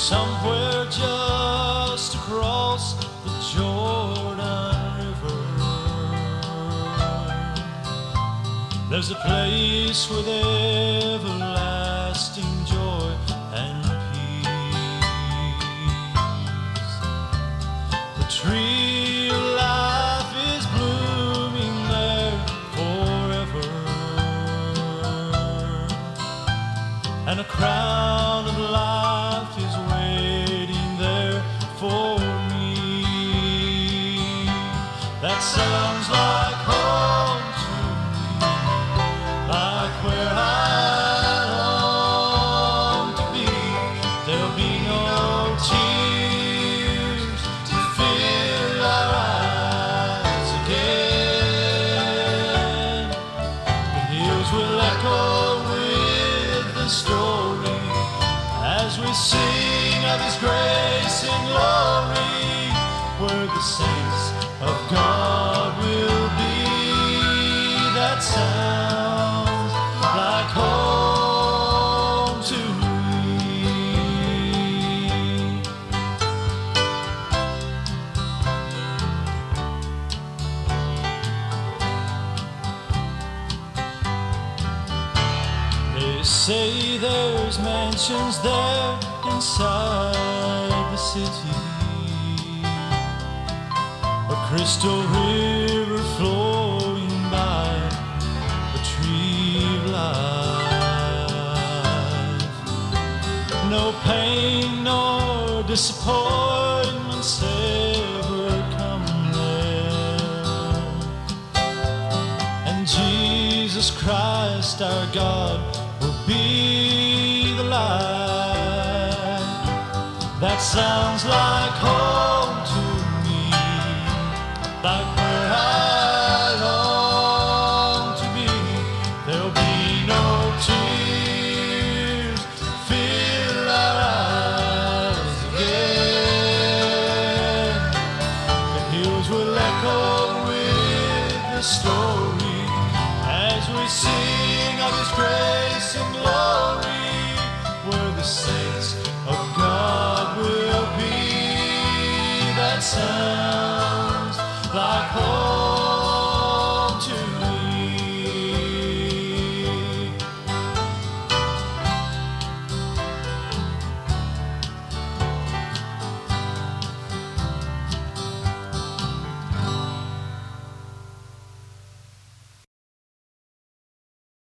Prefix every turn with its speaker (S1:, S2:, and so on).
S1: somewhere just across the Jordan River. There's a place with everlasting joy and peace. The tree of life is blooming there forever, and a crown. Sing of His grace and glory, where the saints of God They say there's mansions there inside the city. A crystal river flowing by a tree of life. No pain nor disappointments ever come there. And Jesus Christ, our God, That sounds like home to me, like where I long to be. There'll be no tears fill our eyes again. The hills will echo with the story as we sing of His grace sounds like home.